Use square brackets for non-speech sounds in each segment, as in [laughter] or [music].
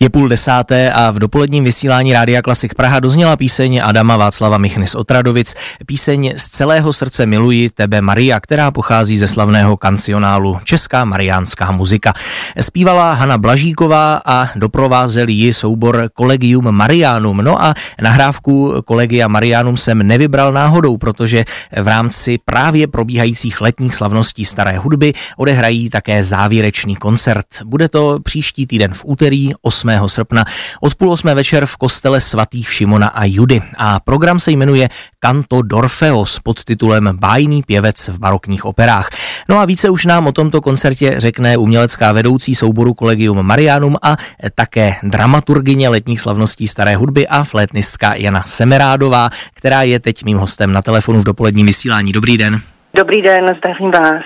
Je půl desáté a v dopoledním vysílání Rádia Klasik Praha dozněla píseň Adama Václava Michny z Otradovic, píseň Z celého srdce miluji tebe Maria, která pochází ze slavného kancionálu Česká mariánská muzika. Zpívala Hana Blažíková a doprovázel ji soubor Collegium Marianum. No a nahrávku Kolegia Marianum jsem nevybral náhodou, protože v rámci právě probíhajících letních slavností staré hudby odehrají také závěrečný koncert. Bude to příští týden v úterý 8 8. srpna od půl 8. večer v kostele svatých Šimona a Judy. A program se jmenuje Canto Dorfeos pod titulem Bájný pěvec v barokních operách. No a více už nám o tomto koncertě řekne umělecká vedoucí souboru Collegium Marianum a také dramaturgině letních slavností staré hudby a flétnistka Jana Semerádová, která je teď mým hostem na telefonu v dopoledním vysílání. Dobrý den. Dobrý den, zdravím vás.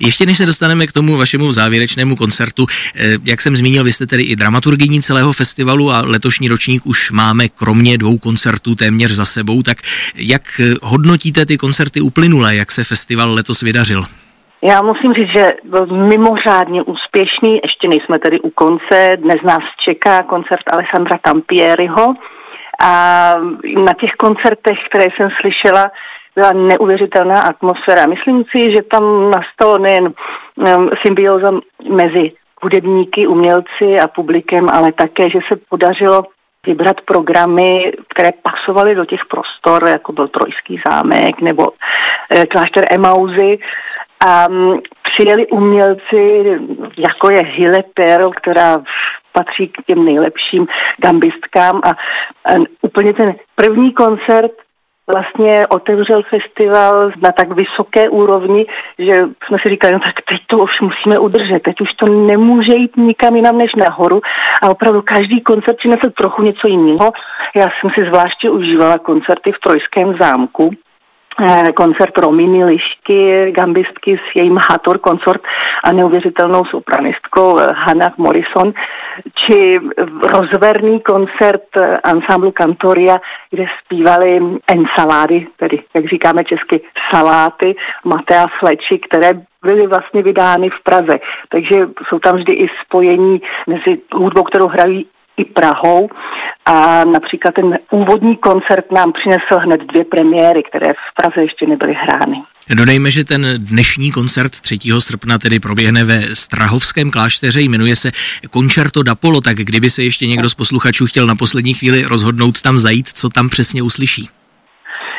Ještě než se dostaneme k tomu vašemu závěrečnému koncertu, eh, jak jsem zmínil, vy jste tedy i dramaturgyní celého festivalu a letošní ročník už máme kromě dvou koncertů téměř za sebou, tak jak eh, hodnotíte ty koncerty uplynulé, jak se festival letos vydařil? Já musím říct, že byl mimořádně úspěšný, ještě nejsme tedy u konce, dnes nás čeká koncert Alessandra Tampieriho a na těch koncertech, které jsem slyšela, byla neuvěřitelná atmosféra. Myslím si, že tam nastalo nejen symbioza mezi hudebníky, umělci a publikem, ale také, že se podařilo vybrat programy, které pasovaly do těch prostor, jako byl Trojský zámek nebo e, klášter Emauzy. A um, přijeli umělci, jako je Hille Perl, která patří k těm nejlepším gambistkám a, a úplně ten první koncert vlastně otevřel festival na tak vysoké úrovni, že jsme si říkali, no tak teď to už musíme udržet, teď už to nemůže jít nikam jinam než nahoru a opravdu každý koncert přinesl trochu něco jiného. Já jsem si zvláště užívala koncerty v Trojském zámku, Eh, koncert Rominy Lišky, gambistky s jejím Hator koncert a neuvěřitelnou sopranistkou eh, Hannah Morrison, či rozverný koncert ansamblu eh, Cantoria, kde zpívali ensalády, tedy jak říkáme česky saláty, Matea Fleči, které byly vlastně vydány v Praze. Takže jsou tam vždy i spojení mezi hudbou, kterou hrají i Prahou a například ten úvodní koncert nám přinesl hned dvě premiéry, které v Praze ještě nebyly hrány. Dodejme, že ten dnešní koncert 3. srpna tedy proběhne ve Strahovském klášteře, jmenuje se Concerto d'Apollo, tak kdyby se ještě někdo z posluchačů chtěl na poslední chvíli rozhodnout tam zajít, co tam přesně uslyší?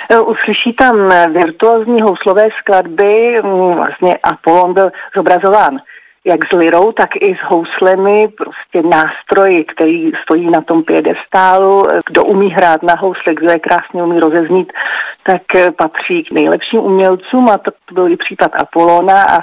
E, uslyší tam virtuózní houslové skladby, vlastně Apollon byl zobrazován jak s lirou, tak i s houslemi, prostě nástroj, který stojí na tom pědestálu. Kdo umí hrát na housle, kdo je krásně umí rozeznít, tak patří k nejlepším umělcům a to byl i případ Apolona a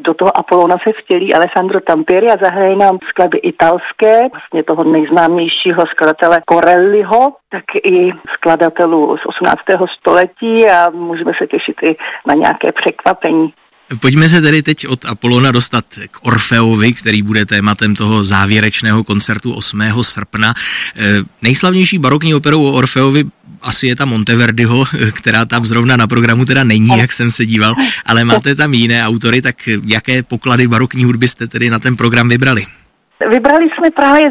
do toho Apolona se vtělí Alessandro Tampieri a zahraje nám skladby italské, vlastně toho nejznámějšího skladatele Corelliho, tak i skladatelů z 18. století a můžeme se těšit i na nějaké překvapení. Pojďme se tedy teď od Apolona dostat k Orfeovi, který bude tématem toho závěrečného koncertu 8. srpna. Eh, nejslavnější barokní operou o Orfeovi asi je ta Monteverdiho, která tam zrovna na programu teda není, jak jsem se díval, ale máte tam jiné autory, tak jaké poklady barokní hudby jste tedy na ten program vybrali? Vybrali jsme právě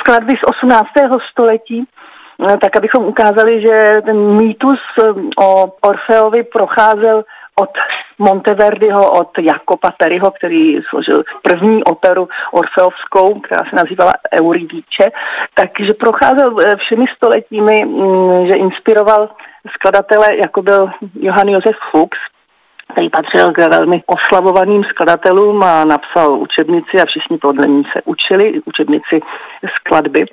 skladby z 18. století, eh, tak abychom ukázali, že ten mýtus eh, o Orfeovi procházel od Monteverdiho, od Jakopa Terryho, který složil první operu Orfeovskou, která se nazývala Euridice, takže procházel eh, všemi stoletími, mm, že inspiroval skladatele, jako byl Johann Josef Fuchs, který patřil k velmi oslavovaným skladatelům a napsal učebnici a všichni podle ní se učili, učebnici skladby.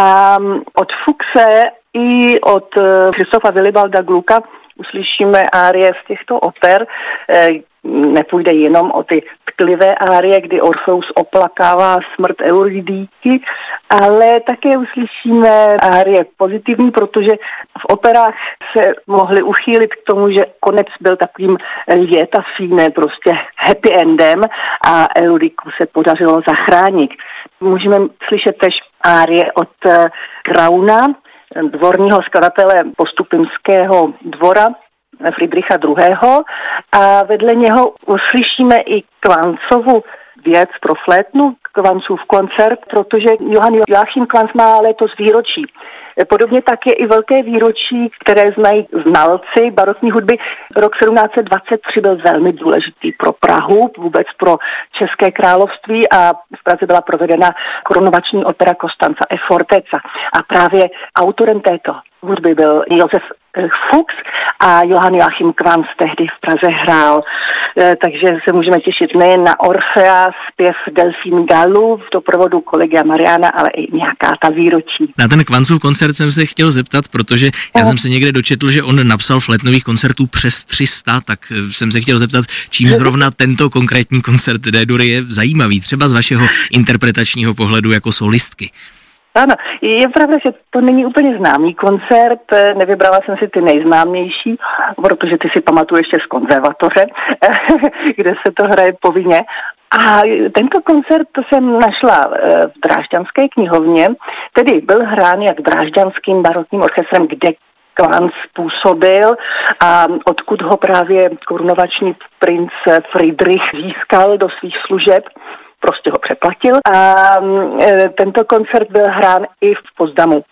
A mm, od Fuchse i od Christofa Willibalda Gluka uslyšíme árie z těchto oper. Eh, nepůjde jenom o ty tklivé árie, kdy Orfeus oplakává smrt Euridíky, ale také uslyšíme árie pozitivní, protože v operách se mohli uchýlit k tomu, že konec byl takovým lieta fine, prostě happy endem a Euridiku se podařilo zachránit. Můžeme slyšet tež árie od Krauna, dvorního skladatele postupimského dvora Friedricha II. A vedle něho uslyšíme i Klancovu věc pro flétnu, Kvancův koncert, protože Johann Joachim Kvanc má letos výročí. Podobně tak je i velké výročí, které znají znalci barokní hudby. Rok 1723 byl velmi důležitý pro Prahu, vůbec pro České království a v Praze byla provedena korunovační opera Kostanca e Forteca. A právě autorem této hudby byl Josef Fuchs a Johann Joachim Kvanz tehdy v Praze hrál. Eh, takže se můžeme těšit nejen na Orfea, zpěv Delfín Galu v doprovodu kolegia Mariana, ale i nějaká ta výročí. Na ten Kvancův koncert jsem se chtěl zeptat, protože já jsem se někde dočetl, že on napsal fletnových koncertů přes 300, tak eh, jsem se chtěl zeptat, čím zrovna tento konkrétní koncert D-dury je zajímavý, třeba z vašeho interpretačního pohledu jako solistky. Ano, je pravda, že to není úplně známý koncert, nevybrala jsem si ty nejznámější, protože ty si pamatuju ještě z konzervatoře, [laughs] kde se to hraje povinně. A tento koncert to jsem našla eh, v Drážďanské knihovně, tedy byl hrán jak Drážďanským barokním orchestrem, kde Klan způsobil a odkud ho právě korunovační princ Friedrich získal do svých služeb prostě ho přeplatil a mm, e, tento koncert byl hrán i v Pozdamu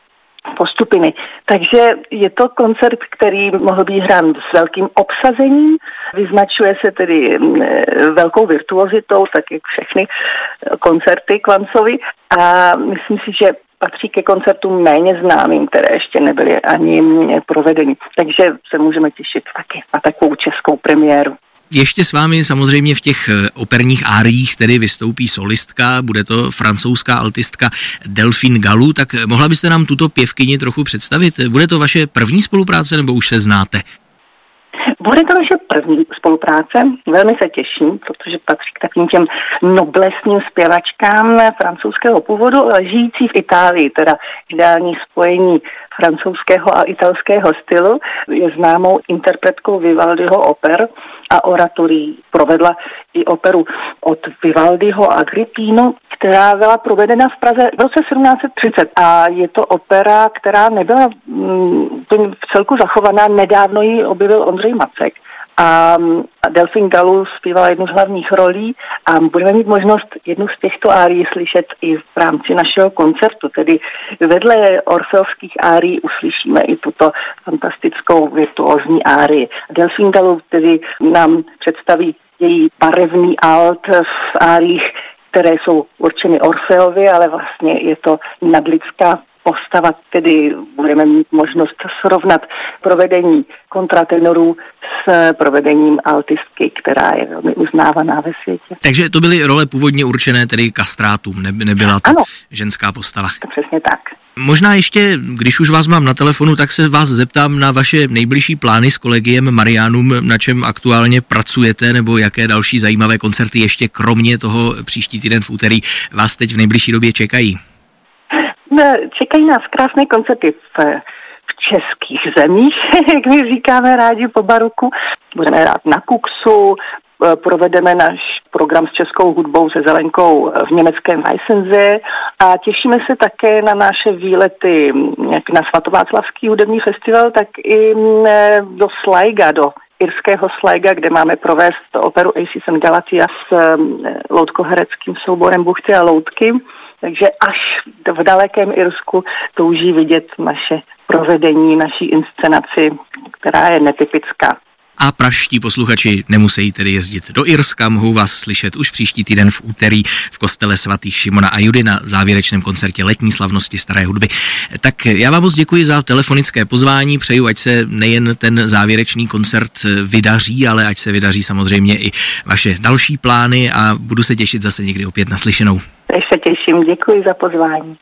postupiny. Takže je to koncert, který mohl být hrán s velkým obsazením, vyznačuje se tedy mm, e, velkou virtuozitou, tak jak všechny koncerty Kvancovi a myslím si, že patří ke koncertům méně známým, které ještě nebyly ani provedeny. Takže se můžeme těšit taky na takovou českou premiéru. Ještě s vámi samozřejmě v těch eh, operních áriích tedy vystoupí solistka, bude to francouzská altistka Delphine Galu, tak eh, mohla byste nám tuto pěvkyni trochu představit? Bude to vaše první spolupráce nebo už se znáte? Bude to naše první spolupráce, velmi se těším, protože patří k takovým těm noblesním zpěvačkám francouzského původu, žijící v Itálii, teda ideální spojení francouzského a italského stylu. Je známou interpretkou Vivaldiho oper a oratorí. Provedla i operu od Vivaldiho Agrippino, která byla provedena v Praze v roce 1730 a je to opera, která nebyla mm, v celku zachovaná. Nedávno ji objevil Ondřej Macek a Delfín Galu zpívala jednu z hlavních rolí a budeme mít možnost jednu z těchto árií slyšet i v rámci našeho koncertu, tedy vedle orfeovských árií uslyšíme i tuto fantastickou virtuózní árii. Delfín Galu tedy nám představí její barevný alt v áriích, které jsou určeny Orfeovi, ale vlastně je to nadlidská postava, tedy budeme mít možnost srovnat provedení kontratenorů s provedením altistky, která je velmi uznávaná ve světě. Takže to byly role původně určené tedy kastrátům, ne, nebyla to ano, ženská postava. Přesně tak. Možná ještě, když už vás mám na telefonu, tak se vás zeptám na vaše nejbližší plány s kolegiem Marianum, na čem aktuálně pracujete, nebo jaké další zajímavé koncerty ještě kromě toho příští týden v úterý vás teď v nejbližší době čekají. Čekají nás krásné koncerty v, v českých zemích, [laughs] jak my říkáme rádi po baroku. Budeme hrát na Kuksu, eh, provedeme náš program s českou hudbou se Zelenkou v německém Weissense a těšíme se také na naše výlety jak na Svatováclavský hudební festival, tak i eh, do Slajga, do irského Slajga, kde máme provést operu Aces and Galatia s eh, loutkohereckým souborem Buchty a loutky. Takže až v dalekém Irsku touží vidět naše provedení, naší inscenaci, která je netypická. A praští posluchači nemusí tedy jezdit do Irska, mohou vás slyšet už příští týden v úterý v kostele svatých Šimona a Judy na závěrečném koncertě letní slavnosti staré hudby. Tak já vám moc děkuji za telefonické pozvání, přeju, ať se nejen ten závěrečný koncert vydaří, ale ať se vydaří samozřejmě i vaše další plány a budu se těšit zase někdy opět naslyšenou. Takže se těším, děkuji za pozvání.